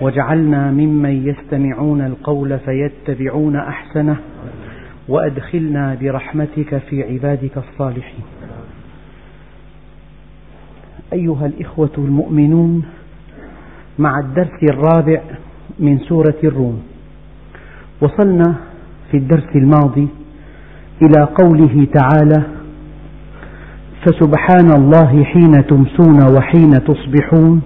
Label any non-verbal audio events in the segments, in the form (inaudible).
واجعلنا ممن يستمعون القول فيتبعون أحسنه وأدخلنا برحمتك في عبادك الصالحين. أيها الإخوة المؤمنون مع الدرس الرابع من سورة الروم وصلنا في الدرس الماضي إلى قوله تعالى فسبحان الله حين تمسون وحين تصبحون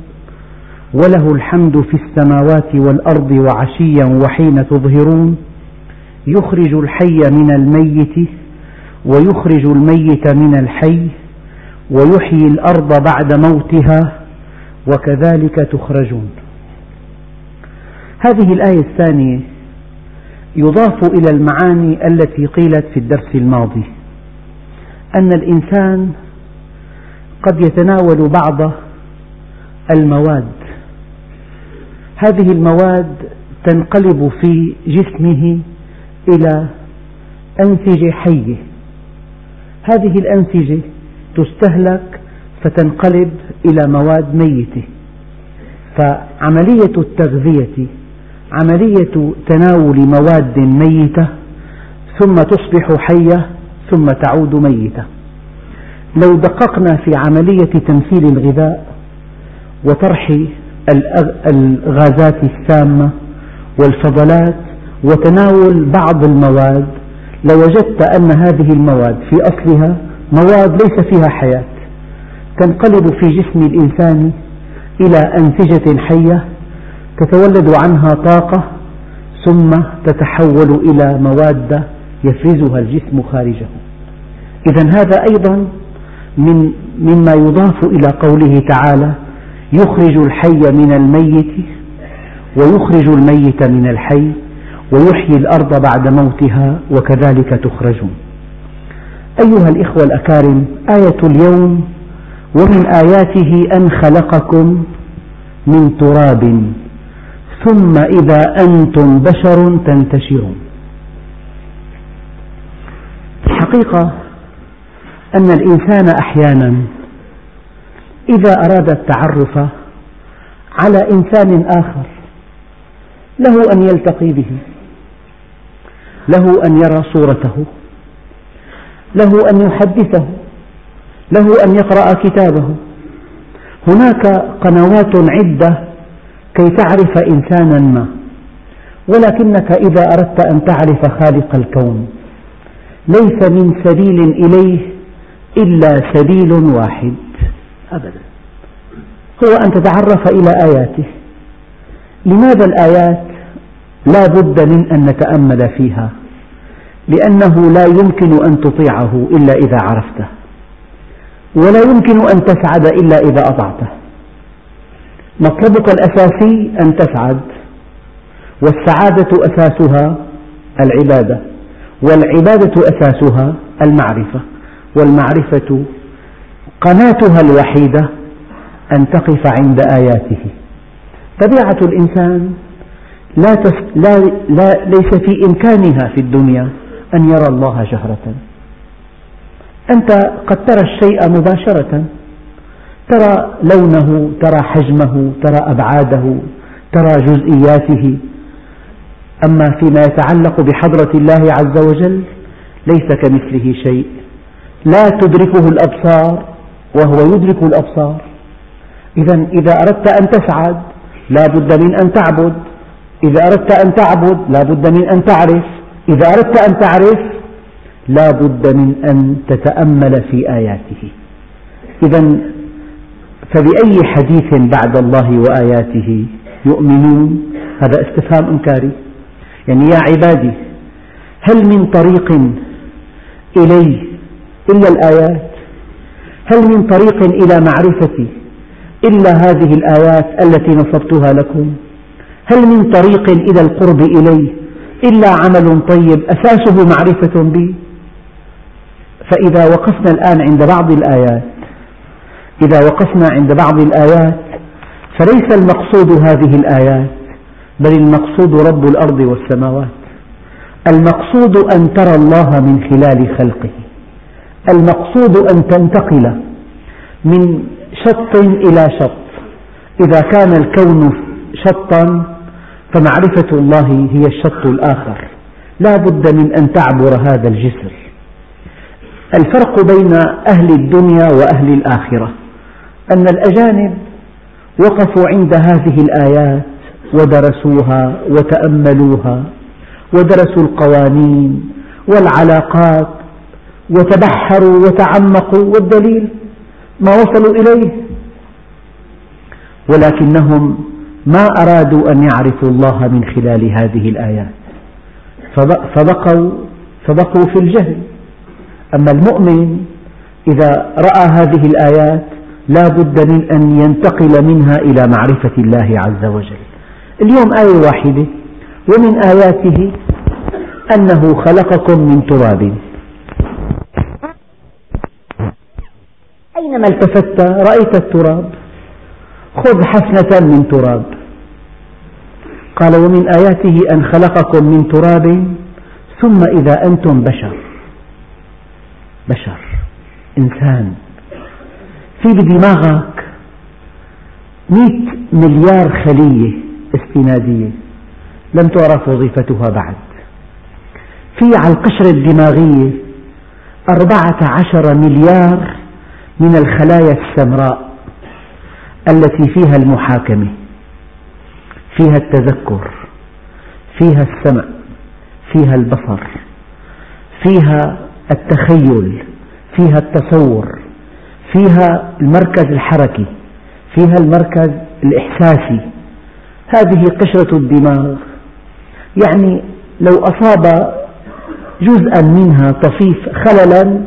وله الحمد في السماوات والأرض وعشيا وحين تظهرون. يخرج الحي من الميت ويخرج الميت من الحي ويحيي الأرض بعد موتها وكذلك تخرجون. هذه الآية الثانية يضاف إلى المعاني التي قيلت في الدرس الماضي أن الإنسان قد يتناول بعض المواد هذه المواد تنقلب في جسمه إلى أنسجة حية. هذه الأنسجة تستهلك فتنقلب إلى مواد ميتة. فعملية التغذية عملية تناول مواد ميتة ثم تصبح حية ثم تعود ميتة. لو دققنا في عملية تمثيل الغذاء وطرح الغازات السامة والفضلات وتناول بعض المواد لوجدت أن هذه المواد في أصلها مواد ليس فيها حياة تنقلب في جسم الإنسان إلى أنسجة حية تتولد عنها طاقة ثم تتحول إلى مواد يفرزها الجسم خارجه. إذا هذا أيضا من مما يضاف إلى قوله تعالى يخرج الحي من الميت ويخرج الميت من الحي ويحيي الأرض بعد موتها وكذلك تخرجون. أيها الإخوة الأكارم آية اليوم ومن آياته أن خلقكم من تراب ثم إذا أنتم بشر تنتشرون. الحقيقة أن الإنسان أحيانا إذا أراد التعرف على إنسان آخر له أن يلتقي به له أن يرى صورته له أن يحدثه له أن يقرأ كتابه. هناك قنوات عدة كي تعرف إنسانا ما ولكنك إذا أردت أن تعرف خالق الكون ليس من سبيل إليه إلا سبيل واحد. أبدا. هو أن تتعرف إلى آياته. لماذا الآيات لا بد من أن نتأمل فيها؟ لأنه لا يمكن أن تطيعه إلا إذا عرفته. ولا يمكن أن تسعد إلا إذا أطعته. مطلبك الأساسي أن تسعد والسعادة أساسها العبادة والعبادة أساسها المعرفة والمعرفة قناتها الوحيدة أن تقف عند آياته. طبيعة الإنسان لا, تف... لا... لا ليس في إمكانها في الدنيا أن يرى الله جهرة أنت قد ترى الشيء مباشرة. ترى لونه ترى حجمه ترى أبعاده ترى جزئياته. أما فيما يتعلق بحضرة الله عز وجل ليس كمثله شيء. لا تدركه الأبصار وهو يدرك الأبصار. إذا إذا أردت أن تسعد لا بد من أن تعبد. إذا أردت أن تعبد لا بد من أن تعرف. إذا أردت أن تعرف لا بد من أن تتأمل في آياته. إذا فبأي حديث بعد الله وآياته يؤمنون؟ هذا استفهام إنكاري. يعني يا عبادي هل من طريق إلي إلا الآيات؟ هل من طريق إلى معرفتي إلا هذه الآيات التي نصبتها لكم؟ هل من طريق إلى القرب إليه إلا عمل طيب أساسه معرفة بي؟ فإذا وقفنا الآن عند بعض الآيات إذا وقفنا عند بعض الآيات فليس المقصود هذه الآيات بل المقصود رب الأرض والسماوات. المقصود أن ترى الله من خلال خلقه. المقصود أن تنتقل من شط إلى شط. إذا كان الكون شطا فمعرفة الله هي الشط الآخر. لا بد من أن تعبر هذا الجسر. الفرق بين أهل الدنيا وأهل الآخرة. أن الأجانب وقفوا عند هذه الآيات ودرسوها وتأملوها ودرسوا القوانين والعلاقات وتبحروا وتعمقوا والدليل ما وصلوا إليه. ولكنهم ما أرادوا أن يعرفوا الله من خلال هذه الآيات. فبقوا, فبقوا في الجهل. أما المؤمن إذا رأى هذه الآيات لا بد من أن ينتقل منها إلى معرفة الله عز وجل. اليوم آية واحدة ومن آياته أنه خلقكم من تراب. أينما التفت؟ رأيت التراب. خذ حفنة من تراب. قال ومن آياته أن خلقكم من تراب ثم إذا أنتم بشر. بشر. إنسان. في بدماغك مئة مليار خلية استنادية. لم تعرف وظيفتها بعد. في على القشرة الدماغية أربعة عشر مليار من الخلايا السمراء التي فيها المحاكمة فيها التذكر فيها السمع فيها البصر فيها التخيل فيها التصور فيها المركز الحركي فيها المركز الإحساسي. هذه قشرة الدماغ. يعني لو أصاب جزءا منها طفيف خللا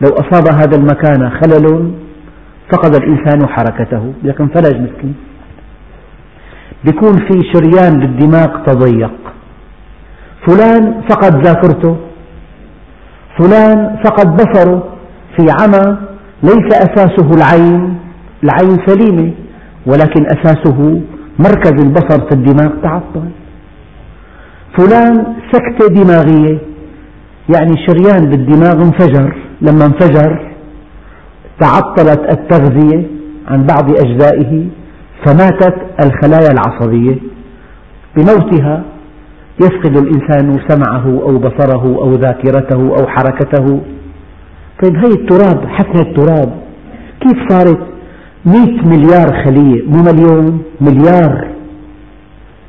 لو أصاب هذا المكان خلل فقد الإنسان حركته. لكن فلج مسكين. بيكون في شريان بالدماغ تضيق. فلان فقد ذاكرته. فلان فقد بصره. في عمى ليس أساسه العين. العين سليمة ولكن أساسه مركز البصر في الدماغ. تعطل. فلان سكتة دماغية. يعني شريان بالدماغ انفجر. لما انفجر تعطلت التغذية عن بعض أجزائه فماتت الخلايا العصبية. بموتها يفقد الإنسان سمعه أو بصره أو ذاكرته أو حركته. طيب هي التراب حفنة التراب كيف صارت؟ مئة مليار خلية مو مليون مليار.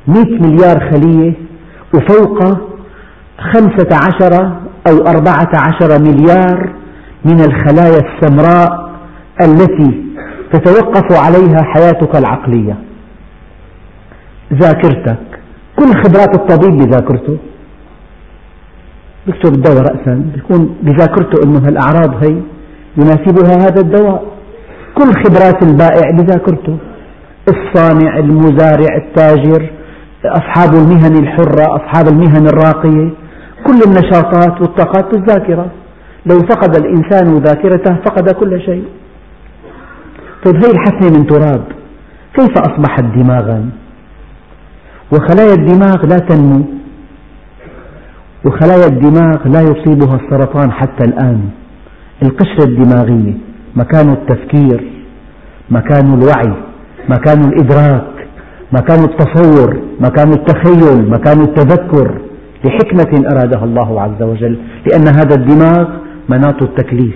مئة مليار خلية وفوق خمسة عشر أو أربعة عشر مليار من الخلايا السمراء التي تتوقف عليها حياتك العقلية. ذاكرتك. كل خبرات الطبيب بذاكرته. يكتب الدواء رأسا. يكون بذاكرته أنه الأعراض هي يناسبها هذا الدواء. كل خبرات البائع بذاكرته. الصانع المزارع التاجر أصحاب المهن الحرة أصحاب المهن الراقية. كل النشاطات والطاقات بالذاكرة لو فقد الإنسان ذاكرته فقد كل شيء. طيب هذه الحفنة من تراب كيف أصبحت دماغا وخلايا الدماغ لا تنمو. وخلايا الدماغ لا يصيبها السرطان حتى الآن. القشرة الدماغية مكان التفكير مكان الوعي مكان الإدراك مكان التصور مكان التخيل مكان التذكر. لحكمة أرادها الله عز وجل لأن هذا الدماغ مناط التكليف.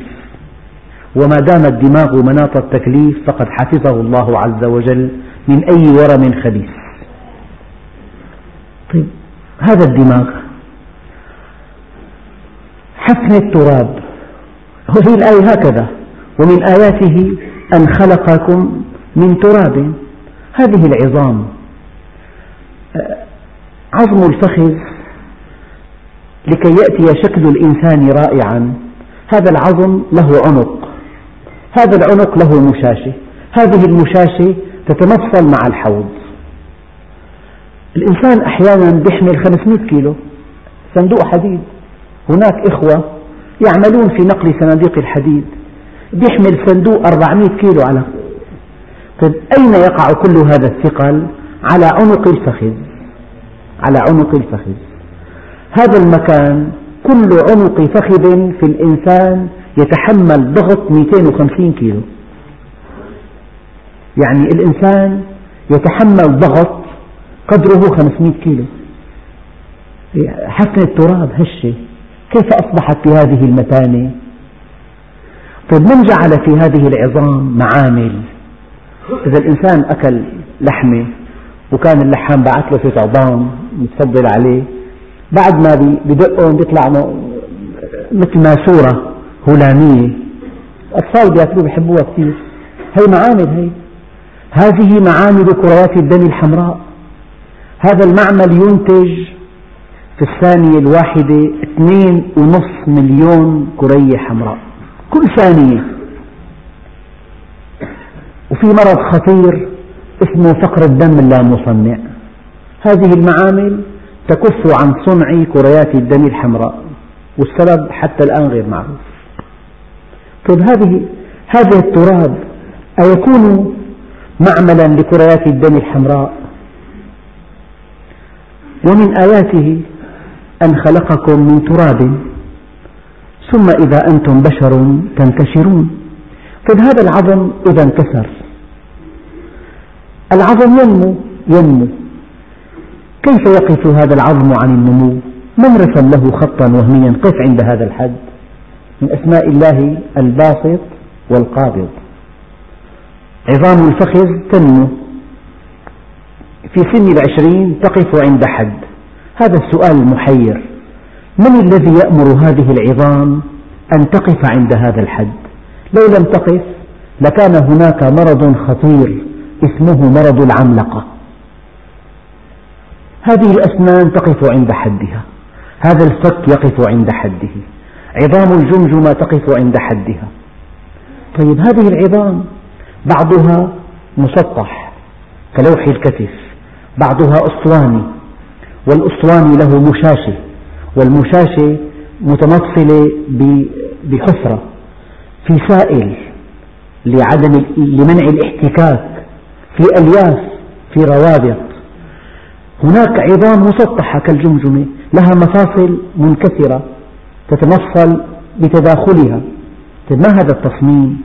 وما دام الدماغ مناط التكليف فقد حفظه الله عز وجل من أي ورم خبيث. طيب هذا الدماغ حفن التراب. وهي الآية هكذا ومن آياته أن خلقكم من تراب. هذه العظام. عظم الفخذ لكي يأتي شكل الإنسان رائعا. هذا العظم له عنق. هذا العنق له مشاشة. هذه المشاشة تتمثل مع الحوض. الإنسان أحيانا يحمل 500 كيلو. صندوق حديد. هناك إخوة يعملون في نقل صناديق الحديد. يحمل صندوق 400 كيلو على. طيب أين يقع كل هذا الثقل؟ على عنق الفخذ. على عنق الفخذ. هذا المكان كل عنق فخذ في الإنسان يتحمل ضغط 250 كيلو. يعني الإنسان يتحمل ضغط قدره 500 كيلو. حفن التراب هشة كيف أصبحت بهذه المتانة؟ طيب من جعل في هذه العظام معامل؟ إذا الإنسان أكل لحمة وكان اللحام بعث له في طعبان متفضل عليه بعد ما بدقهم بيطلع مثل ماسورة هلامية الأطفال بياكلوه بيحبوها كثير. هي معامل هي. هذه معامل كريات الدم الحمراء. هذا المعمل ينتج في الثانية الواحدة اثنين ونصف مليون كرية حمراء. كل ثانية. وفي مرض خطير اسمه فقر الدم اللامصنع. هذه المعامل تكف عن صنع كريات الدم الحمراء والسبب حتى الآن غير معروف. طيب هذه هذا التراب أيكون معملا لكريات الدم الحمراء؟ ومن آياته أن خلقكم من تراب ثم إذا أنتم بشر تنتشرون. طيب هذا العظم إذا انكسر. العظم ينمو ينمو. كيف يقف هذا العظم عن النمو؟ من رسم له خطا وهميا. قف عند هذا الحد. من أسماء الله الباسط والقابض. عظام الفخذ تنمو. في سن العشرين تقف عند حد. هذا السؤال المحير. من الذي يأمر هذه العظام أن تقف عند هذا الحد؟ لو لم تقف لكان هناك مرض خطير اسمه مرض العملقة. هذه الأسنان تقف عند حدها. هذا الفك يقف عند حده. عظام الجمجمة تقف عند حدها. طيب هذه العظام بعضها مسطح كلوح الكتف بعضها أسطواني والأسطواني له مشاشة والمشاشة متمثلة بحفرة في سائل لعدم لمنع الاحتكاك في ألياف في روابط. هناك عظام مسطحة كالجمجمة لها مفاصل منكسرة تتمثل بتداخلها. ما هذا التصميم.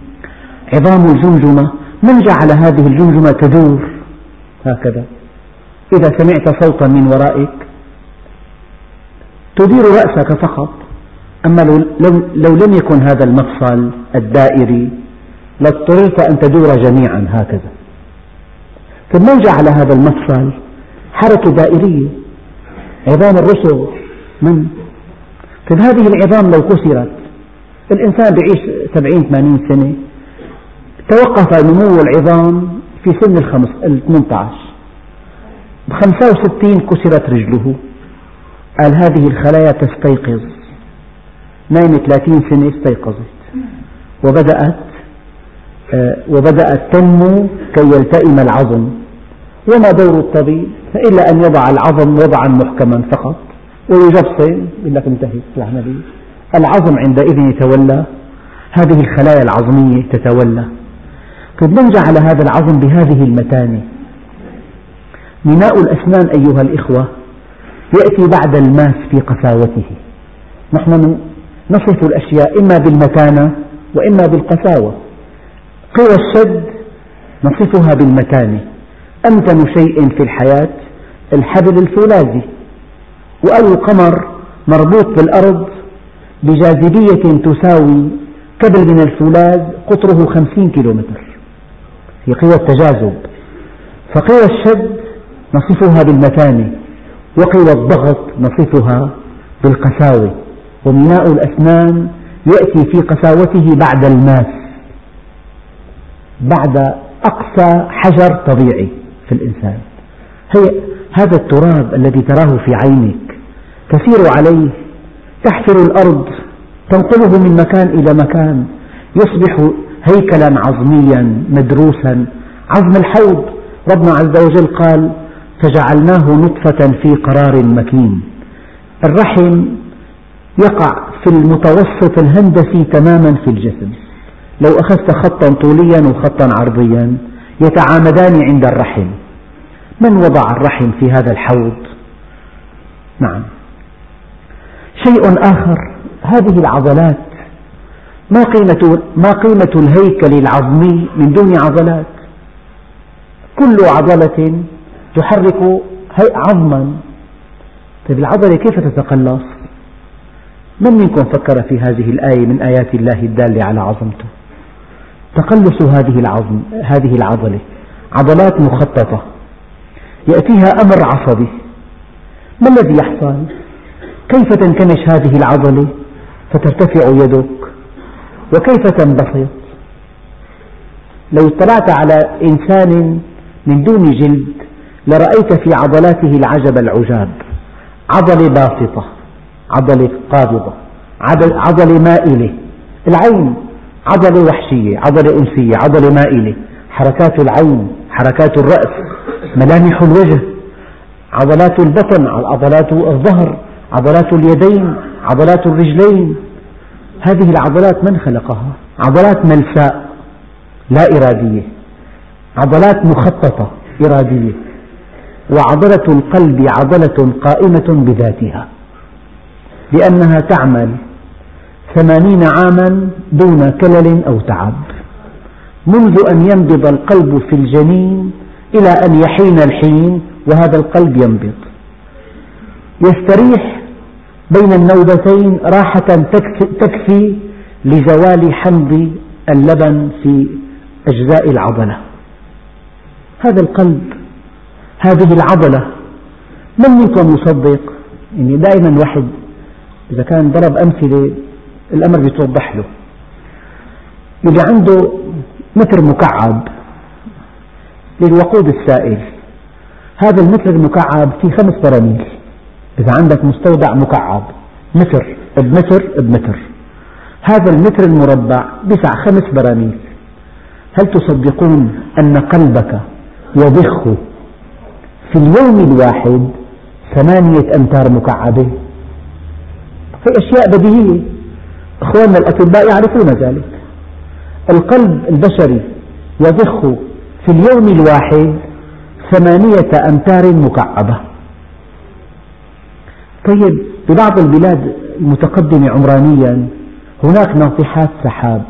عظام الجمجمة من جعل هذه الجمجمة تدور؟ هكذا. إذا سمعت صوتا من ورائك تدير رأسك فقط. أما لو, لو, لو لم يكن هذا المفصل الدائري لاضطررت أن تدور جميعا هكذا. طيب من جعل هذا المفصل؟ حركة دائرية. عظام الرسغ من طيب هذه العظام لو كسرت الإنسان يعيش سبعين ثمانين سنة توقف نمو العظام في سن الخمس الثمانية عشر. بخمسة وستين كسرت رجله. قال هذه الخلايا تستيقظ. نايمة ثلاثين سنة استيقظت. وبدأت آه، وبدأت تنمو كي يلتئم العظم. وما دور الطبيب إلا أن يضع العظم وضعا محكما فقط. ويجبصم يقول لك انتهت العملية العظم عندئذ يتولى. هذه الخلايا العظمية تتولى. طيب من جعل هذا العظم بهذه المتانة. ميناء الأسنان أيها الإخوة يأتي بعد الماس في قساوته نحن نصف الأشياء إما بالمتانة وإما بالقساوة قوى الشد نصفها بالمتانة. أمتن شيء في الحياة؟ الحبل الفولاذي. وأي قمر مربوط بالأرض بجاذبية تساوي كبل من الفولاذ قطره خمسين كيلومتر. هي قوى التجاذب. فقوى الشد نصفها بالمتانة وقوى الضغط نصفها بالقساوة. وميناء الأسنان يأتي في قساوته بعد الماس بعد أقصى حجر طبيعي. في الإنسان. هي هذا التراب الذي تراه في عينك تسير عليه تحفر الأرض تنقله من مكان إلى مكان يصبح هيكلا عظميا مدروسا. عظم الحوض ربنا عز وجل قال فجعلناه نطفة في قرار مكين. الرحم يقع في المتوسط الهندسي تماما في الجسم. لو أخذت خطا طوليا وخطا عرضيا يتعامدان عند الرحم. من وضع الرحم في هذا الحوض؟ نعم. شيء آخر هذه العضلات. ما قيمة, ما قيمة الهيكل العظمي من دون عضلات؟ كل عضلة تحرك عظما. طيب العضلة كيف تتقلص؟ من منكم فكر في هذه الآية من آيات الله الدالة على عظمته؟ تقلص هذه العظم هذه العضلة. عضلات مخططة. يأتيها أمر عصبي. ما الذي يحصل؟ كيف تنكمش هذه العضلة؟ فترتفع يدك. وكيف تنبسط؟ لو اطلعت على إنسان من دون جلد لرأيت في عضلاته العجب العجاب. عضلة باسطة عضلة قابضة عضلة مائلة. العين عضلة وحشية عضلة أنسية عضلة مائلة حركات العين حركات الرأس ملامح الوجه عضلات البطن عضلات الظهر عضلات اليدين عضلات الرجلين. هذه العضلات من خلقها؟ عضلات ملساء لا إرادية. عضلات مخططة إرادية. وعضلة القلب عضلة قائمة بذاتها لأنها تعمل ثمانين عاما دون كلل أو تعب. منذ أن ينبض القلب في الجنين إلى أن يحين الحين وهذا القلب ينبض. يستريح بين النوبتين راحة تكفي لزوال حمض اللبن في أجزاء العضلة. هذا القلب هذه العضلة من منكم يصدق يعني دائما الواحد إذا كان ضرب أمثلة الأمر بيتوضح له. اللي عنده متر مكعب للوقود السائل. هذا المتر المكعب فيه خمس براميل إذا عندك مستودع مكعب متر بمتر بمتر. هذا المتر المربع بسع خمس براميل هل تصدقون أن قلبك يضخ في اليوم الواحد ثمانية أمتار مكعبة؟ في أشياء بديهية. أخواننا الأطباء يعرفون ذلك. القلب البشري يضخ في اليوم الواحد ثمانية أمتار مكعبة. طيب ببعض البلاد المتقدمة عمرانيا هناك ناطحات سحاب.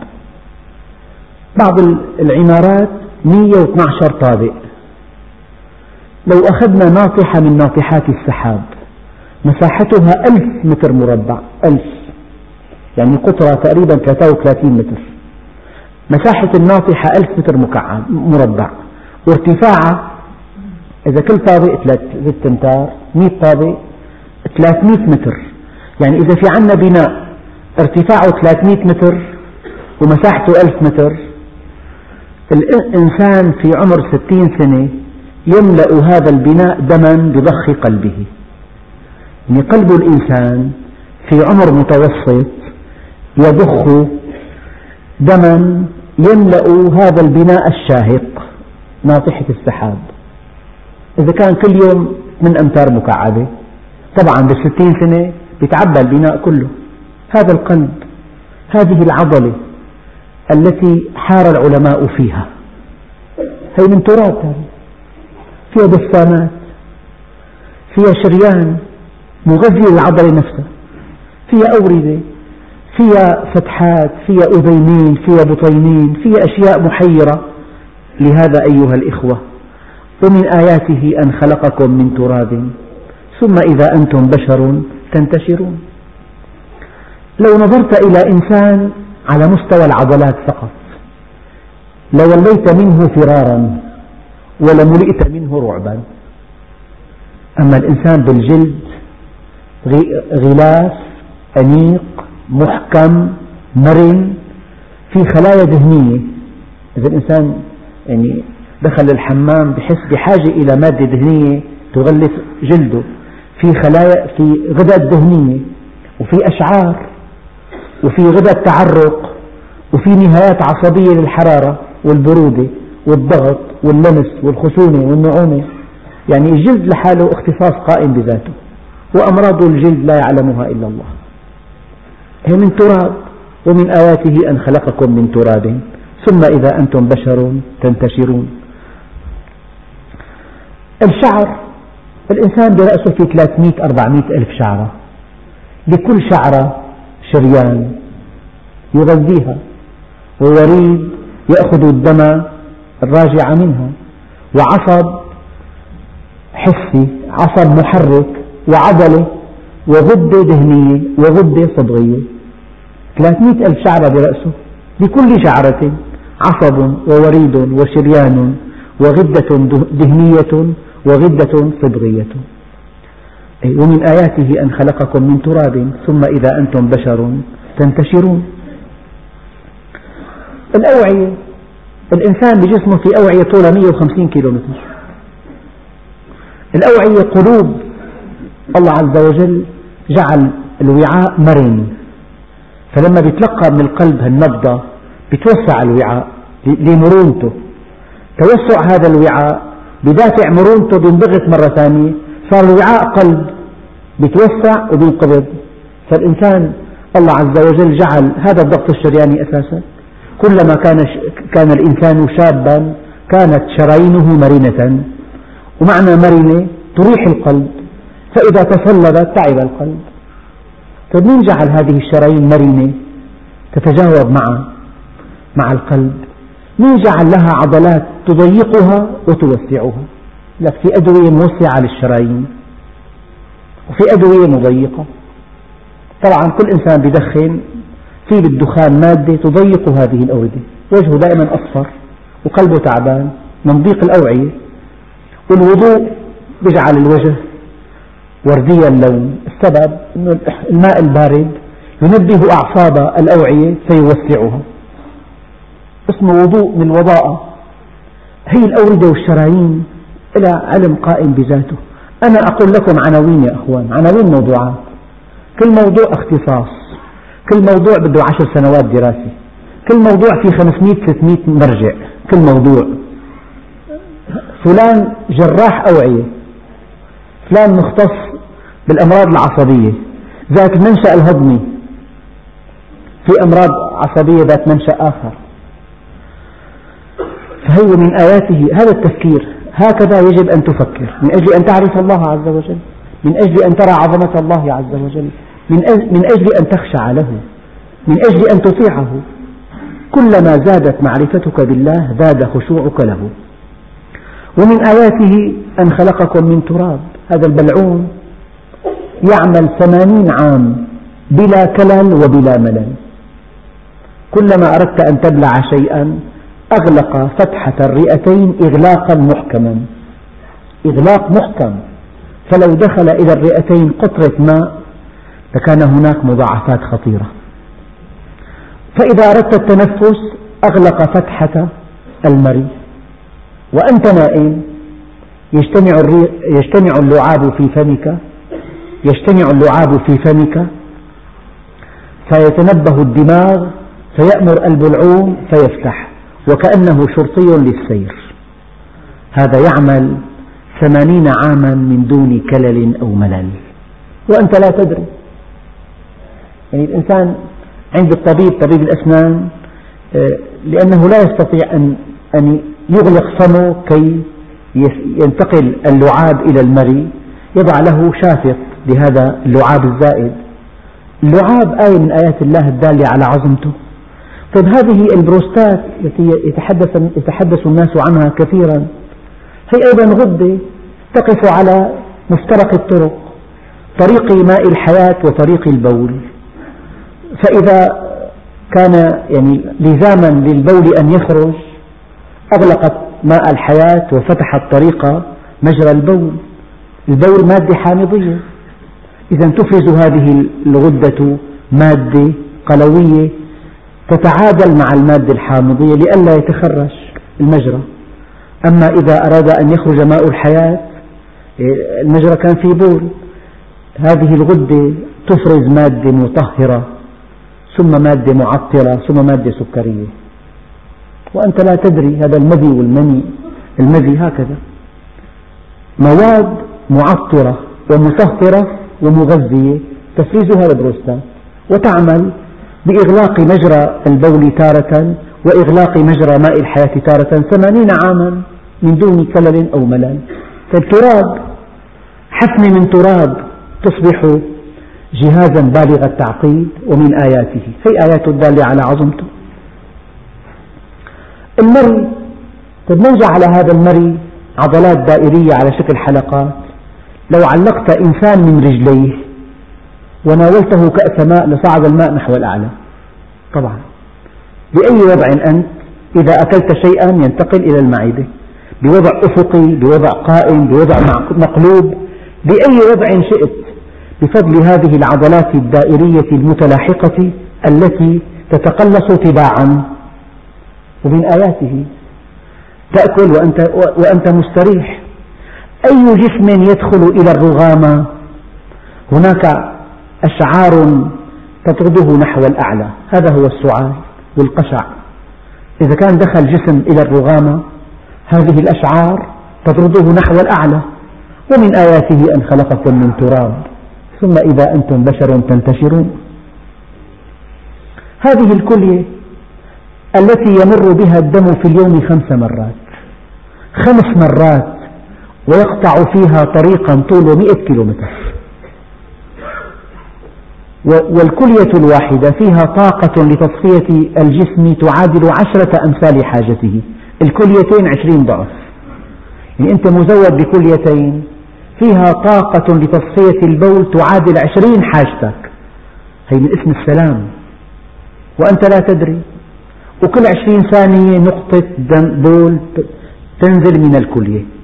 بعض العمارات 112 طابق. لو أخذنا ناطحة من ناطحات السحاب مساحتها ألف متر مربع ألف. يعني قطرها تقريبا 33 متر. مساحة الناطحة ألف متر مكعب مربع. وارتفاعها إذا كل طابق ثلاث أمتار 100 طابق 300 متر. يعني إذا في عنا بناء ارتفاعه 300 متر ومساحته 1000 متر الإنسان في عمر 60 سنة يملأ هذا البناء دما بضخ قلبه. يعني قلب الإنسان في عمر متوسط يضخ دما يملأ هذا البناء الشاهق. ناطحة السحاب. إذا كان كل يوم من أمتار مكعبة طبعا بالستين سنة يتعبى البناء كله. هذا القلب هذه العضلة التي حار العلماء فيها. هي من تراب فيها دسامات فيها شريان مغذي للعضلة نفسها فيها أوردة فيها فتحات فيها أذينين فيها بطينين فيها أشياء محيرة. لهذا أيها الإخوة ومن آياته أن خلقكم من تراب. ثم إذا أنتم بشر تنتشرون. لو نظرت إلى إنسان على مستوى العضلات فقط لوليت منه فرارا ولملئت منه رعبا. أما الإنسان بالجلد غلاف أنيق محكم مرن في خلايا دهنية إذا الإنسان يعني دخل الحمام بحس بحاجة إلى مادة دهنية تغلف جلده. في خلايا في غدد دهنية وفي أشعار وفي غدد تعرق وفي نهايات عصبية للحرارة والبرودة والضغط واللمس والخشونة والنعومة. يعني الجلد لحاله اختصاص قائم بذاته وأمراض الجلد لا يعلمها إلا الله. هي من تراب ومن آياته أن خلقكم من تراب. ثم إذا أنتم بشر تنتشرون. الشعر الإنسان برأسه في 300 400 ألف شعرة. لكل شعرة شريان يغذيها. ووريد يأخذ الدم الراجع منها. وعصب حسي عصب محرك وعضلة وغدة دهنية وغدة صبغية 300 ألف شعرة برأسه لكل شعرة عصب ووريد وشريان وغدة دهنية وغدة صبغية ومن آياته أن خلقكم من تراب ثم إذا أنتم بشر تنتشرون. الأوعية الإنسان بجسمه في أوعية طولها 150 كيلومتر الأوعية قلوب الله عز وجل جعل الوعاء مرن. فلما بيتلقى من القلب هالنبضة بيتوسع الوعاء لمرونته. توسع هذا الوعاء بدافع مرونته بينضغط مرة ثانية. صار الوعاء قلب بيتوسع وبينقبض. فالإنسان الله عز وجل جعل هذا الضغط الشرياني أساسا. كلما كان كان الإنسان شابا كانت شرايينه مرنة. ومعنى مرنة تريح القلب. فإذا تصلبت تعب القلب. طيب مين جعل هذه الشرايين مرنة تتجاوب مع مع القلب؟ مين جعل لها عضلات تضيقها وتوسعها؟ لك في أدوية موسعة للشرايين وفي أدوية مضيقة. طبعا كل إنسان بدخن في بالدخان مادة تضيق هذه الأوردة. وجهه دائما أصفر وقلبه تعبان من ضيق الأوعية. والوضوء يجعل الوجه وردي اللون. السبب أن الماء البارد ينبه أعصاب الأوعية فيوسعها. اسمه وضوء من الوضاءة هي الأوردة والشرايين إلى علم قائم بذاته. أنا أقول لكم عناوين يا أخوان. عناوين موضوعات. كل موضوع اختصاص. كل موضوع بده عشر سنوات دراسة. كل موضوع فيه 500 600 مرجع. كل موضوع. فلان جراح أوعية. فلان مختص. بالأمراض العصبية. ذات المنشأ الهضمي. في أمراض عصبية ذات منشأ آخر. فهو من آياته هذا التفكير. هكذا يجب أن تفكر. من أجل أن تعرف الله عز وجل. من أجل أن ترى عظمة الله عز وجل. من أجل أن تخشع له. من أجل أن تطيعه. كلما زادت معرفتك بالله زاد خشوعك له. ومن آياته أن خلقكم من تراب. هذا البلعوم يعمل ثمانين عام بلا كلل وبلا ملل. كلما أردت أن تبلع شيئا أغلق فتحة الرئتين إغلاقا محكما. إغلاق محكم. فلو دخل إلى الرئتين قطرة ماء لكان هناك مضاعفات خطيرة. فإذا أردت التنفس أغلق فتحة المري وأنت نائم يجتمع, يجتمع اللعاب في فمك. يجتمع اللعاب في فمك فيتنبه الدماغ فيأمر البلعوم فيفتح وكأنه شرطي للسير. هذا يعمل ثمانين عاما من دون كلل أو ملل. وأنت لا تدري. يعني الإنسان عند الطبيب طبيب الأسنان آه، لأنه لا يستطيع أن يغلق فمه كي ينتقل اللعاب إلى المري يضع له شافط لهذا اللعاب الزائد. اللعاب آية من آيات الله الدالة على عظمته. طيب هذه البروستات التي يتحدث, يتحدث الناس عنها كثيرا. هي أيضا غدة تقف على مفترق الطرق طريق ماء الحياة وطريق البول. فإذا كان يعني لزاما للبول أن يخرج أغلقت ماء الحياة وفتحت طريق مجرى البول. البول مادة حامضية. إذا تفرز هذه الغدة مادة قلوية تتعادل مع المادة الحامضية لئلا يتخرج المجرى. أما إذا أراد أن يخرج ماء الحياة المجرى كان في بول. هذه الغدة تفرز مادة مطهرة ثم مادة معطرة ثم مادة سكرية. وأنت لا تدري هذا المذي والمني. المذي هكذا. مواد معطرة ومطهرة ومغذية تفريزها البروستات وتعمل بإغلاق مجرى البول تارة وإغلاق مجرى ماء الحياة تارة ثمانين عاما من دون كلل أو ملل. فالتراب حفنة من تراب تصبح جهازا بالغ التعقيد ومن آياته. هي آيات الدالة على عظمته. المري طيب من جعل هذا المري عضلات دائرية على شكل حلقات لو علقت إنسان من رجليه وناولته كأس ماء لصعد الماء نحو الأعلى. طبعا. بأي وضع أنت إذا أكلت شيئا ينتقل إلى المعدة؟ بوضع أفقي بوضع قائم بوضع مقلوب؟ بأي وضع شئت؟ بفضل هذه العضلات الدائرية المتلاحقة التي تتقلص تباعا ومن آياته تأكل وأنت, وأنت مستريح. أي جسم يدخل إلى الرغامة هناك أشعار تطرده نحو الأعلى. هذا هو السعال والقشع. إذا كان دخل جسم إلى الرغامة هذه الأشعار تطرده نحو الأعلى. ومن آياته أن خلقكم من تراب. ثم إذا أنتم بشر تنتشرون. هذه الكلية التي يمر بها الدم في اليوم خمس مرات. خمس مرات ويقطع فيها طريقا طوله مئة كيلومتر. والكلية الواحدة فيها طاقة لتصفية الجسم تعادل عشرة أمثال حاجته. الكليتين عشرين ضعف. يعني أنت مزود بكليتين فيها طاقة لتصفية البول تعادل عشرين حاجتك. هي من اسم السلام. وأنت لا تدري. وكل عشرين ثانية نقطة دم بول تنزل من الكلية.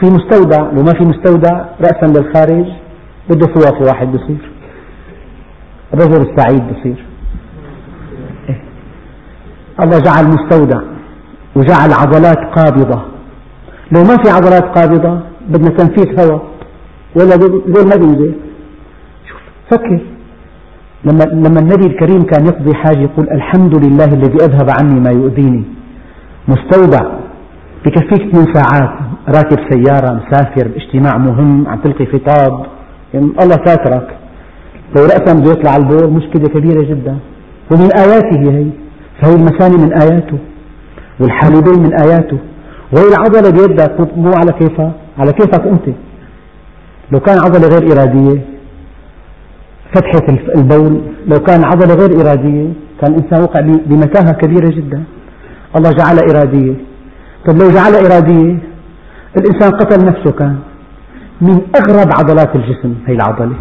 في مستودع لو ما في مستودع رأسا للخارج بده صوف واحد بصير. الرجل السعيد بصير. إيه؟ الله جعل مستودع وجعل عضلات قابضة. لو ما في عضلات قابضة بدنا تنفيذ هواء ولا دول ما بينزل. شوف فكر. لما لما النبي الكريم كان يقضي حاجة يقول الحمد لله الذي أذهب عني ما يؤذيني. مستودع. بكفيك اثنين ساعات راكب سيارة مسافر باجتماع مهم عم تلقي خطاب. يعني الله ساترك لو رأسا بده يطلع البول مشكلة كبيرة جدا. ومن آياته هي فهي المثاني من آياته. والحالبين من آياته. وهي العضلة بيدك. مو على كيفها على كيفك أنت. لو كان عضلة غير إرادية فتحة البول. لو كان عضلة غير إرادية كان الإنسان وقع بمتاهة كبيرة جدا. الله جعل إرادية. طيب لو جعل إرادية الإنسان قتل نفسه كان من أغرب عضلات الجسم هي العضلة.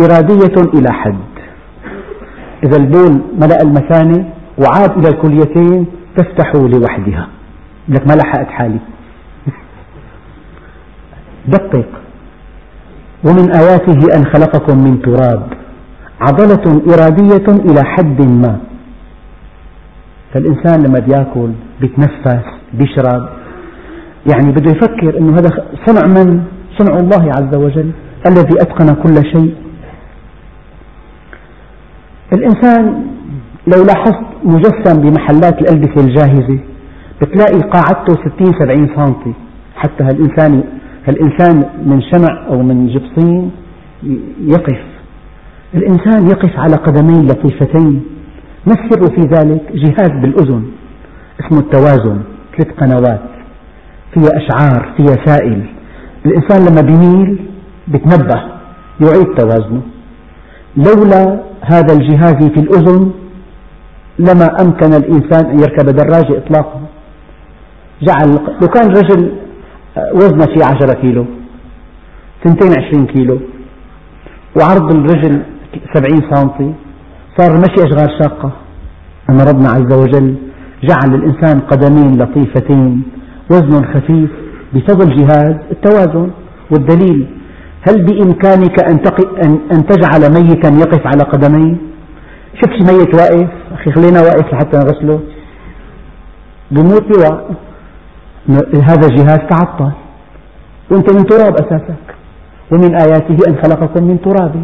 إرادية إلى حد. إذا البول ملأ المثانة وعاد إلى الكليتين تفتح لوحدها. لك ما لحقت حالي. دقق. ومن آياته أن خلقكم من تراب. عضلة إرادية إلى حد ما. فالإنسان لما بيأكل بيتنفس بيشرب يعني بده يفكر أنه هذا صنع من؟ صنع الله عز وجل الذي أتقن كل شيء. الإنسان لو لاحظت مجسم بمحلات الألبسة الجاهزة بتلاقي قاعدته 60 70 سنتي. حتى هالإنسان هالإنسان من شمع أو من جبصين يقف. الإنسان يقف على قدمين لطيفتين. ما السر في ذلك؟ جهاز بالأذن. اسمه التوازن. ثلاث قنوات فيها أشعار فيها سائل. الإنسان لما بيميل بتنبه يعيد توازنه. لولا هذا الجهاز في الأذن لما أمكن الإنسان أن يركب دراجة إطلاقا. جعل لو كان رجل وزنه في عشرة كيلو سنتين عشرين كيلو وعرض الرجل سبعين سنتي صار المشي أشغال شاقة. أما ربنا عز وجل جعل للإنسان قدمين لطيفتين وزن خفيف بفضل جهاز التوازن والدليل. هل بإمكانك أن, أن تجعل ميتا يقف على قدمين شفت ميت واقف؟ أخي خلينا واقف لحتى نغسله. بموت بوقت هذا الجهاز تعطل. وأنت من تراب أساسك. ومن آياته أن خلقكم من تراب.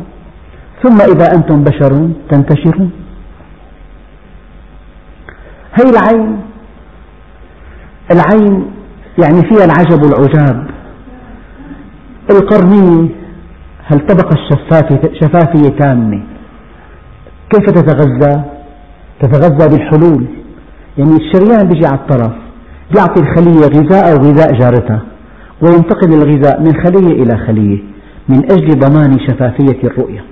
ثم إذا أنتم بشر تنتشرون. هي العين. العين يعني فيها العجب والعجاب. القرنية هالطبقة الشفافة شفافية تامة كيف تتغذى؟ تتغذى بالحلول. يعني الشريان بيجي على الطرف بيعطي الخلية غذاء أو غذاء جارتها وينتقل الغذاء من خلية إلى خلية من أجل ضمان شفافية الرؤية.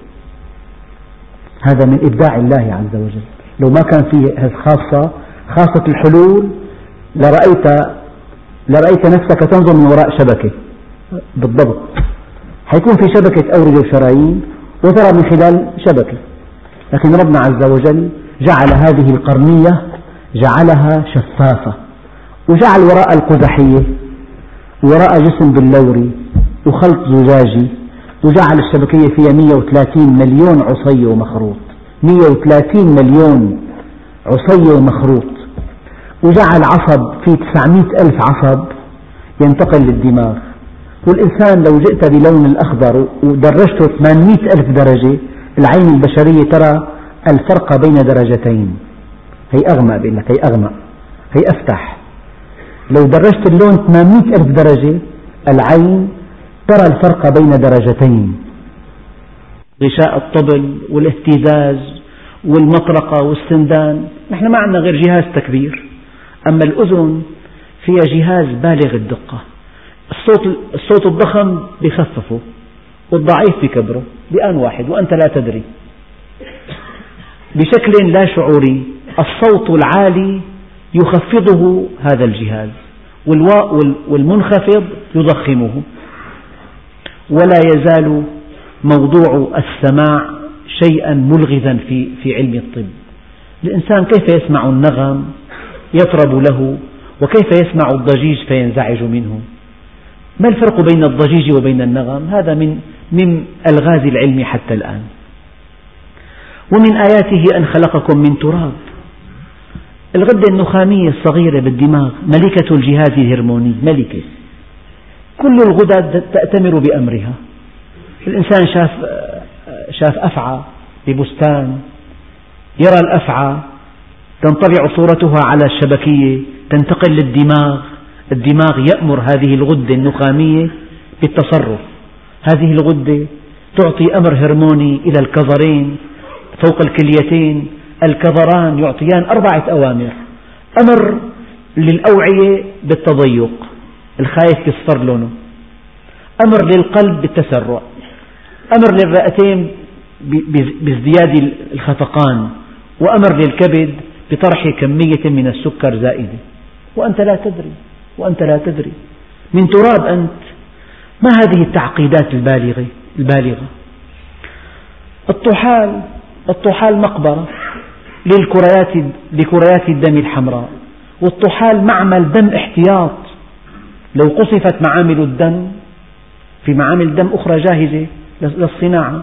هذا من إبداع الله عز وجل. لو ما كان فيه خاصة خاصة الحلول لرأيت لرأيت نفسك تنظر من وراء شبكة. بالضبط. حيكون في شبكة أوردة وشرايين وترى من خلال شبكة. لكن ربنا عز وجل جعل هذه القرنية جعلها شفافة وجعل وراء القزحية وراء جسم باللوري وخلط زجاجي وجعل الشبكية فيها 130 مليون عصي ومخروط. 130 مليون عصي ومخروط وجعل عصب فيه 900 ألف عصب ينتقل للدماغ. والإنسان لو جئت بلون الأخضر ودرجته 800 ألف درجة العين البشرية ترى الفرق بين درجتين. هي أغمى بيقول لك هي أغمى هي أفتح. لو درجت اللون 800 ألف درجة العين ترى الفرق بين درجتين. غشاء الطبل والاهتزاز والمطرقة والسندان. نحن ما عندنا غير جهاز تكبير. أما الأذن فيها جهاز بالغ الدقة. الصوت, الصوت الضخم بخففه والضعيف بكبره بآن واحد وأنت لا تدري. بشكل لا شعوري الصوت العالي يخفضه هذا الجهاز والمنخفض يضخمه. ولا يزال موضوع السماع شيئا ملغزا في في علم الطب. الإنسان كيف يسمع النغم يطرب له وكيف يسمع الضجيج فينزعج منه؟ ما الفرق بين الضجيج وبين النغم؟ هذا من من ألغاز العلم حتى الآن. ومن آياته أن خلقكم من تراب. الغدة النخامية الصغيرة بالدماغ ملكة الجهاز الهرموني ملكة. كل الغدد تأتمر بأمرها. الإنسان شاف شاف أفعى ببستان يرى الأفعى تنطبع صورتها على الشبكية تنتقل للدماغ الدماغ يأمر هذه الغدة النخامية بالتصرف. هذه الغدة تعطي أمر هرموني إلى الكظرين فوق الكليتين الكظران يعطيان أربعة أوامر. أمر للأوعية بالتضيق الخايف يصفر لونه. أمر للقلب بالتسرع. أمر للرئتين بازدياد الخفقان وأمر للكبد بطرح كمية من السكر زائدة وأنت لا تدري وأنت لا تدري. من تراب أنت. ما هذه التعقيدات البالغة؟ البالغة؟ الطحال الطحال مقبرة للكريات لكريات الدم الحمراء. والطحال معمل دم احتياط. لو قصفت معامل الدم في معامل دم أخرى جاهزة للصناعة.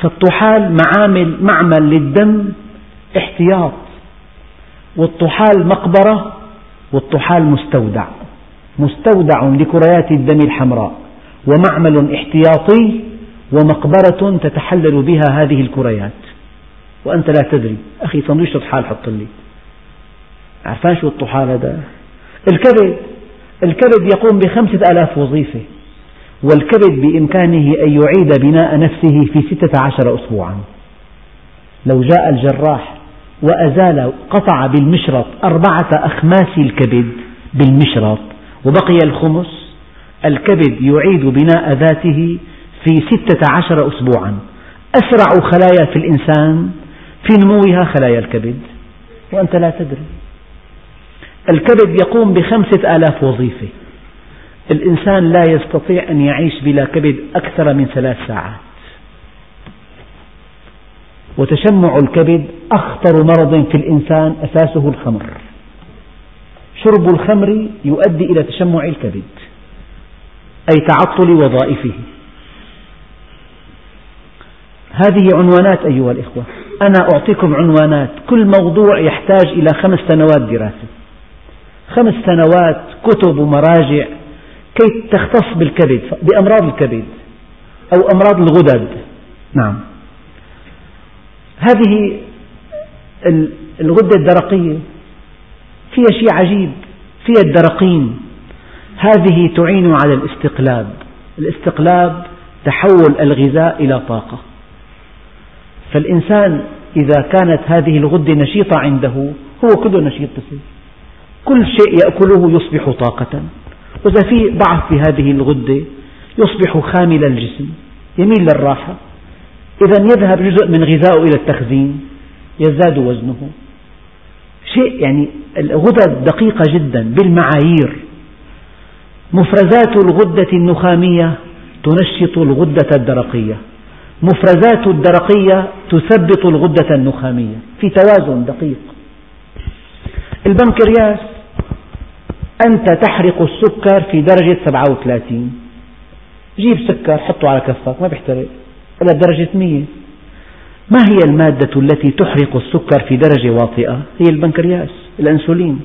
فالطحال معامل معمل للدم احتياط. والطحال مقبرة والطحال مستودع. مستودع لكريات الدم الحمراء. ومعمل احتياطي ومقبرة تتحلل بها هذه الكريات. وأنت لا تدري. أخي سندويشة طحال حط لي. عرفان شو الطحال هذا؟ الكبد. الكبد يقوم بخمسة آلاف وظيفة. والكبد بإمكانه أن يعيد بناء نفسه في ستة عشر أسبوعا. لو جاء الجراح وأزال قطع بالمشرط أربعة أخماس الكبد بالمشرط وبقي الخمس الكبد يعيد بناء ذاته في ستة عشر أسبوعا. أسرع خلايا في الإنسان في نموها خلايا الكبد. وأنت لا تدري. الكبد يقوم بخمسة آلاف وظيفة. الإنسان لا يستطيع أن يعيش بلا كبد أكثر من ثلاث ساعات. وتشمع الكبد أخطر مرض في الإنسان أساسه الخمر. شرب الخمر يؤدي إلى تشمع الكبد أي تعطل وظائفه. هذه عنوانات أيها الإخوة. أنا أعطيكم عنوانات. كل موضوع يحتاج إلى خمس سنوات دراسة. خمس سنوات كتب ومراجع كي تختص بالكبد؟ بأمراض الكبد أو أمراض الغدد. نعم. هذه الغدة الدرقية فيها شيء عجيب فيها الدرقين. هذه تعين على الاستقلاب. الاستقلاب تحول الغذاء إلى طاقة. فالإنسان إذا كانت هذه الغدة نشيطة عنده هو كله نشيط بصير كل شيء يأكله يصبح طاقة. وإذا في ضعف في هذه الغدة يصبح خامل الجسم يميل للراحة. إذا يذهب جزء من غذائه إلى التخزين يزداد وزنه. شيء يعني الغدد دقيقة جدا بالمعايير. مفرزات الغدة النخامية تنشط الغدة الدرقية. مفرزات الدرقية تثبط الغدة النخامية. في توازن دقيق. البنكرياس أنت تحرق السكر في درجة 37 جيب سكر حطه على كفك ما بيحترق. إلى درجة 100 ما هي المادة التي تحرق السكر في درجة واطئة؟ هي البنكرياس الأنسولين.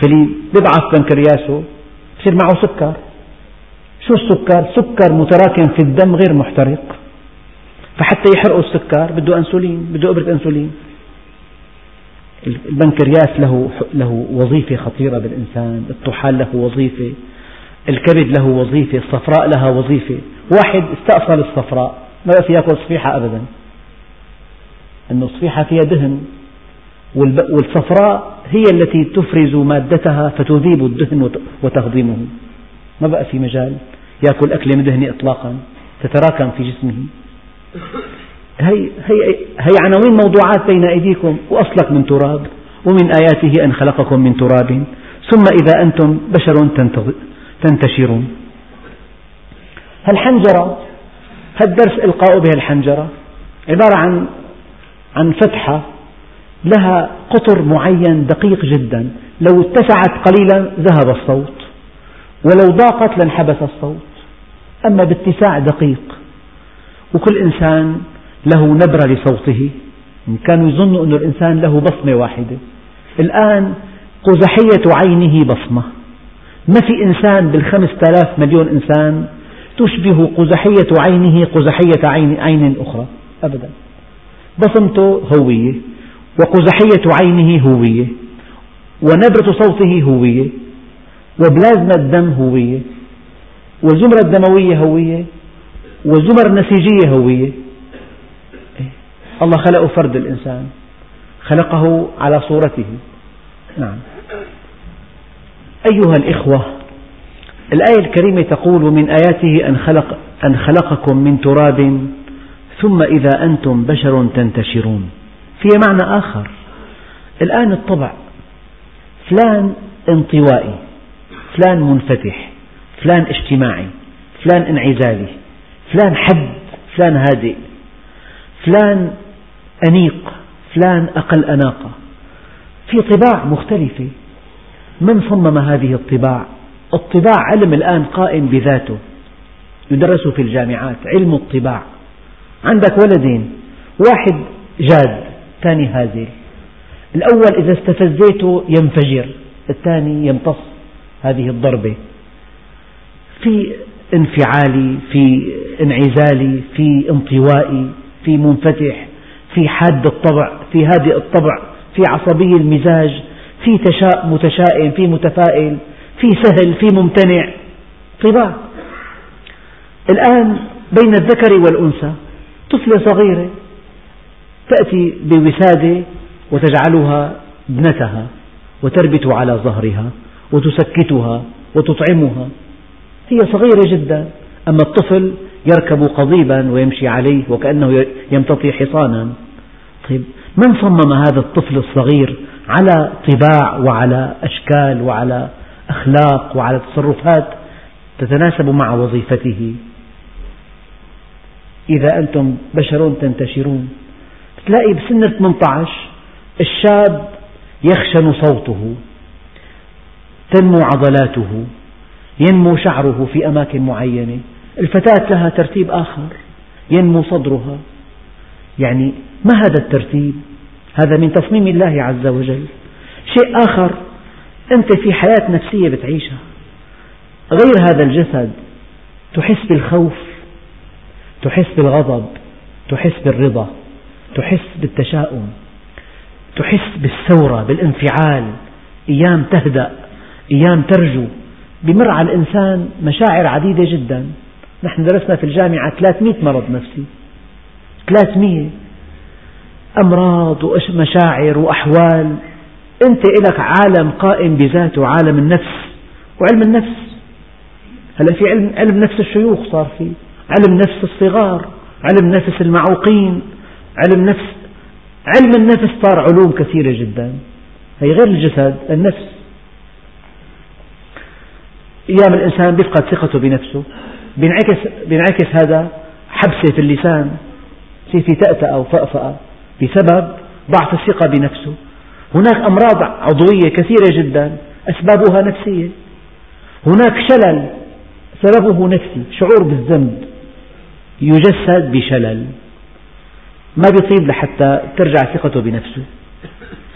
فاللي بيضعف بنكرياسه بصير معه سكر. شو السكر؟ سكر متراكم في الدم غير محترق. فحتى يحرقوا السكر بده أنسولين بده إبرة أنسولين. البنكرياس له له وظيفة خطيرة بالإنسان، الطحال له وظيفة، الكبد له وظيفة، الصفراء لها وظيفة، واحد استأصل الصفراء ما بقى يأكل صفيحة أبدا، أن الصفيحة فيها دهن والصفراء هي التي تفرز مادتها فتذيب الدهن وتهضمه، ما بقى في مجال يأكل أكلة مدهنة إطلاقا تتراكم في جسمه. هي, هي, هي عناوين موضوعات بين أيديكم؟ وأصلك من تراب ومن آياته أن خلقكم من تراب. ثم إذا أنتم بشر تنتشرون. الحنجرة هالدرس إلقاء بها الحنجرة عبارة عن عن فتحة لها قطر معين دقيق جدا. لو اتسعت قليلا ذهب الصوت ولو ضاقت لانحبس الصوت. أما باتساع دقيق وكل إنسان له نبرة لصوته. كانوا يظنوا أن الإنسان له بصمة واحدة. الآن قزحية عينه بصمة. ما في إنسان بالخمس آلاف مليون إنسان تشبه قزحية عينه قزحية عين, عين أخرى. أبدا. بصمته هوية وقزحية عينه هوية ونبرة صوته هوية وبلازما الدم هوية والزمرة الدموية هوية والزمر النسيجية هوية. الله خلقه فرد الإنسان. خلقه على صورته. نعم. أيها الإخوة الآية الكريمة تقول من آياته أن, خلق أن خلقكم من تراب ثم إذا أنتم بشر تنتشرون. فيها معنى آخر الآن الطبع. فلان انطوائي فلان منفتح فلان اجتماعي فلان انعزالي فلان حد فلان هادئ فلان أنيق فلان أقل أناقة. في طباع مختلفة. من صمم هذه الطباع؟ الطباع علم الآن قائم بذاته. يدرس في الجامعات علم الطباع. عندك ولدين. واحد جاد الثاني هازل. الأول إذا استفزيته ينفجر الثاني يمتص هذه الضربة. في انفعالي في انعزالي في انطوائي في منفتح. في حاد الطبع في هادئ الطبع في عصبي المزاج في تشاء متشائم في متفائل في سهل في ممتنع طباع الآن بين الذكر والأنثى طفلة صغيرة تأتي بوسادة وتجعلها ابنتها وتربت على ظهرها وتسكتها وتطعمها. هي صغيرة جدا أما الطفل يركب قضيبا ويمشي عليه وكأنه يمتطي حصانا. طيب من صمم هذا الطفل الصغير على طباع وعلى أشكال وعلى أخلاق وعلى تصرفات تتناسب مع وظيفته؟ إذا أنتم بشر تنتشرون تلاقي بسن 18 الشاب يخشن صوته تنمو عضلاته ينمو شعره في أماكن معينة. الفتاة لها ترتيب آخر ينمو صدرها. يعني ما هذا الترتيب؟ هذا من تصميم الله عز وجل. شيء آخر أنت في حياة نفسية بتعيشها. غير هذا الجسد تحس بالخوف تحس بالغضب تحس بالرضا تحس بالتشاؤم تحس بالثورة بالانفعال. أيام تهدأ أيام ترجو. بمر على الإنسان مشاعر عديدة جدا. نحن درسنا في الجامعة 300 مرض نفسي. 300 أمراض ومشاعر وأحوال. أنت لك عالم قائم بذاته عالم النفس وعلم النفس. هلا في علم علم نفس الشيوخ صار في. علم نفس الصغار علم نفس المعوقين علم نفس علم النفس صار علوم كثيرة جدا. هي غير الجسد النفس. أيام الإنسان بيفقد ثقته بنفسه. بينعكس, بينعكس هذا حبسة في اللسان في في تأتأة أو فأفأة بسبب ضعف الثقة بنفسه. هناك أمراض عضوية كثيرة جدا أسبابها نفسية. هناك شلل سببه نفسي شعور بالذنب. يجسد بشلل. ما بيطيب لحتى ترجع ثقته بنفسه.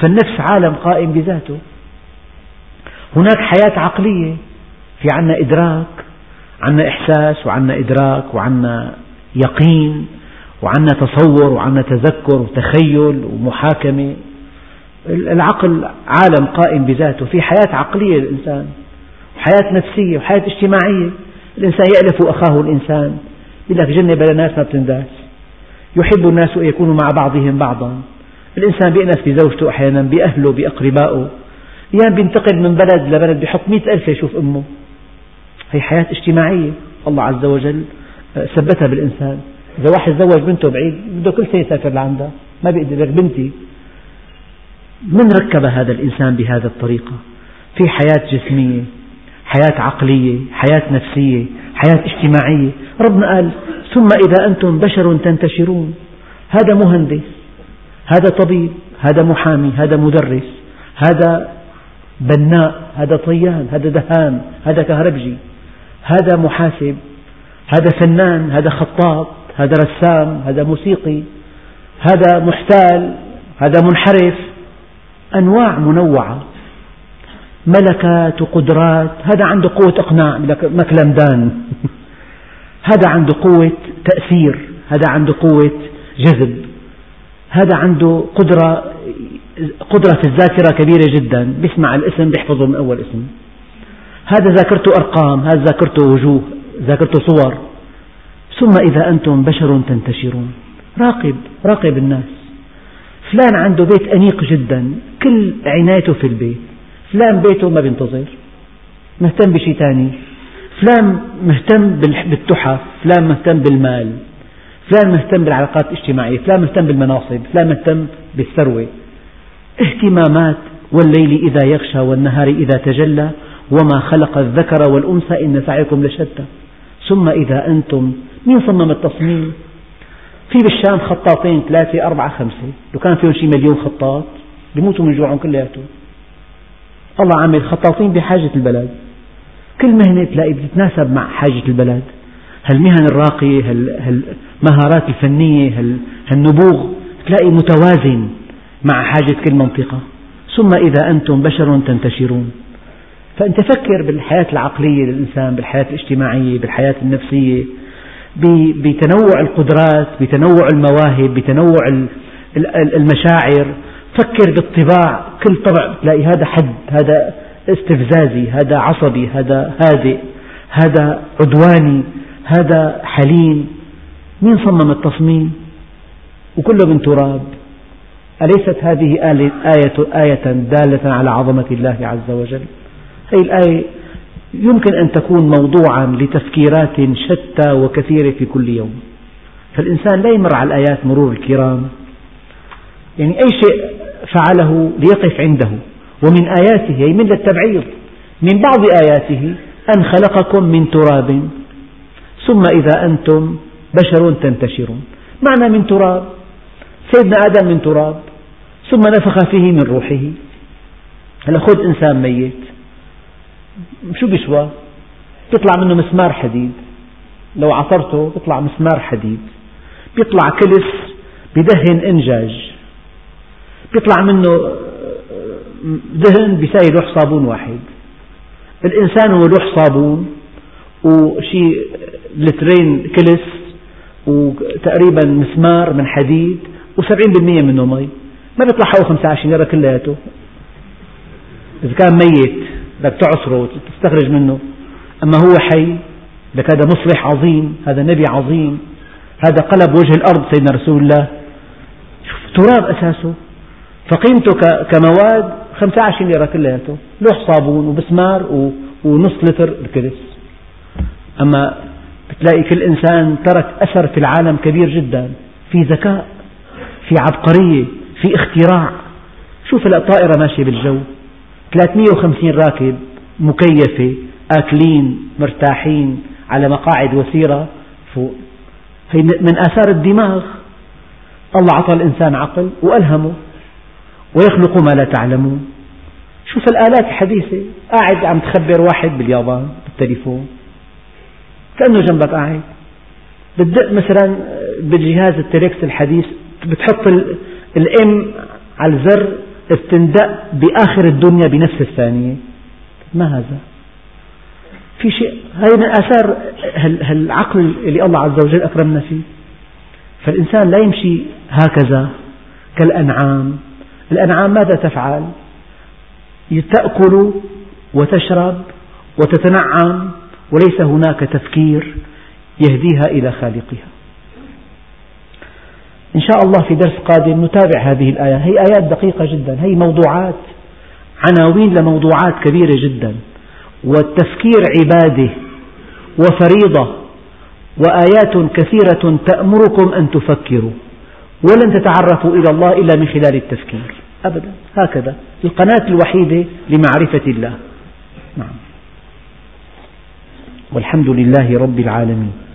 فالنفس عالم قائم بذاته. هناك حياة عقلية في عنا إدراك عنا إحساس وعنا إدراك وعنا يقين وعنا تصور وعنا تذكر وتخيل ومحاكمة. العقل عالم قائم بذاته في حياة عقلية للإنسان وحياة نفسية وحياة اجتماعية. الإنسان يألف أخاه الإنسان يقول لك جنة بلا ناس ما بتنداس. يحب الناس أن يكونوا مع بعضهم بعضا. الإنسان بيأنس بزوجته أحيانا بأهله بأقربائه. أيام بينتقل من بلد لبلد بيحط مئة ألف يشوف أمه. هي حياة اجتماعية. الله عز وجل آه، ثبتها بالإنسان. إذا واحد زوج بنته بعيد بده كل سنة يسافر لعندها. ما بيقدر. لك بنتي. من ركب هذا الإنسان بهذه الطريقة؟ في حياة جسمية حياة عقلية حياة نفسية حياة اجتماعية. ربنا قال ثم إذا أنتم بشر تنتشرون. هذا مهندس هذا طبيب هذا محامي هذا مدرس هذا بناء هذا طيان هذا دهان هذا كهربجي. هذا محاسب هذا فنان هذا خطاط هذا رسام هذا موسيقي هذا محتال هذا منحرف أنواع منوعة ملكات وقدرات هذا عنده قوة إقناع مكلمدان (laughs) هذا عنده قوة تأثير هذا عنده قوة جذب هذا عنده قدرة قدرة في الذاكرة كبيرة جدا. بيسمع الاسم بيحفظه من أول اسم. هذا ذاكرته أرقام هذا ذاكرته وجوه ذاكرته صور. ثم إذا أنتم بشر تنتشرون. راقب راقب الناس. فلان عنده بيت أنيق جدا كل عنايته في البيت. فلان بيته ما بينتظر مهتم بشيء ثاني فلان مهتم بالتحف فلان مهتم بالمال. فلان مهتم بالعلاقات الاجتماعية فلان مهتم بالمناصب فلان مهتم بالثروة. اهتمامات والليل إذا يغشى والنهار إذا تجلى وما خلق الذكر والأنثى إن سعيكم لشتى. ثم إذا أنتم مين صمم التصميم في بالشام خطاطين ثلاثة أربعة خمسة. لو كان فيهم شي مليون خطاط بيموتوا من جوعهم كلياتهم. الله عامل خطاطين بحاجة البلد كل مهنة تلاقي بتتناسب مع حاجة البلد هالمهن الراقية هالمهارات الفنية هالنبوغ تلاقي متوازن مع حاجة كل منطقة. ثم إذا أنتم بشر تنتشرون. فأنت فكر بالحياة العقلية للإنسان بالحياة الاجتماعية بالحياة النفسية بتنوع القدرات بتنوع المواهب بتنوع المشاعر. فكر بالطباع. كل طبع تلاقي هذا حد هذا استفزازي هذا عصبي هذا هادئ هذا عدواني هذا حليم. مين صمم التصميم؟ وكله من تراب. أليست هذه آية, آية دالة على عظمة الله عز وجل؟ هذه الآية يمكن أن تكون موضوعا لتفكيرات شتى وكثيرة في كل يوم. فالإنسان لا يمر على الآيات مرور الكرام. يعني أي شيء فعله ليقف عنده. ومن آياته أي من التبعيض من بعض آياته أن خلقكم من تراب. ثم إذا أنتم بشر تنتشرون. معنى من تراب. سيدنا آدم من تراب. ثم نفخ فيه من روحه. هلا خذ إنسان ميت. شو بيسوى؟ بيطلع منه مسمار حديد. لو عصرته بيطلع مسمار حديد. بيطلع كلس بدهن إنجاج. بيطلع منه دهن بيساوي لوح صابون واحد. الإنسان هو لوح صابون وشي لترين كلس وتقريبا مسمار من حديد و70% منه مي. ما بيطلع حوالي 25 ليرة كلياته. إذا كان ميت. بدك تعصره وتستخرج منه. أما هو حي لك هذا مصلح عظيم هذا نبي عظيم هذا قلب وجه الأرض سيدنا رسول الله. شوف تراب أساسه. فقيمته كمواد 15 ليرة كلياته. لوح صابون وبسمار ونص لتر الكرس أما بتلاقي كل إنسان ترك أثر في العالم كبير جدا. في ذكاء في عبقرية في اختراع. شوف الطائرة ماشية بالجو. 350 راكب مكيفة آكلين مرتاحين على مقاعد وسيرة فوق. هي من آثار الدماغ. الله أعطى الإنسان عقل وألهمه ويخلق ما لا تعلمون. شوف الآلات الحديثة. قاعد عم تخبر واحد باليابان بالتليفون. كأنه جنبك قاعد. بتدق مثلا بالجهاز التليكس الحديث بتحط الإم على الزر بتندق بآخر الدنيا بنفس الثانية. ما هذا؟ في شيء. هذه من آثار العقل اللي الله عز وجل أكرمنا فيه. فالإنسان لا يمشي هكذا كالأنعام. الأنعام ماذا تفعل؟ تأكل وتشرب وتتنعم وليس هناك تفكير يهديها إلى خالقها. إن شاء الله في درس قادم نتابع هذه الآية هي آيات دقيقة جدا. هي موضوعات عناوين لموضوعات كبيرة جدا. والتفكير عبادة وفريضة وآيات كثيرة تأمركم أن تفكروا ولن تتعرفوا إلى الله إلا من خلال التفكير. أبدا. هكذا. القناة الوحيدة لمعرفة الله. نعم. والحمد لله رب العالمين.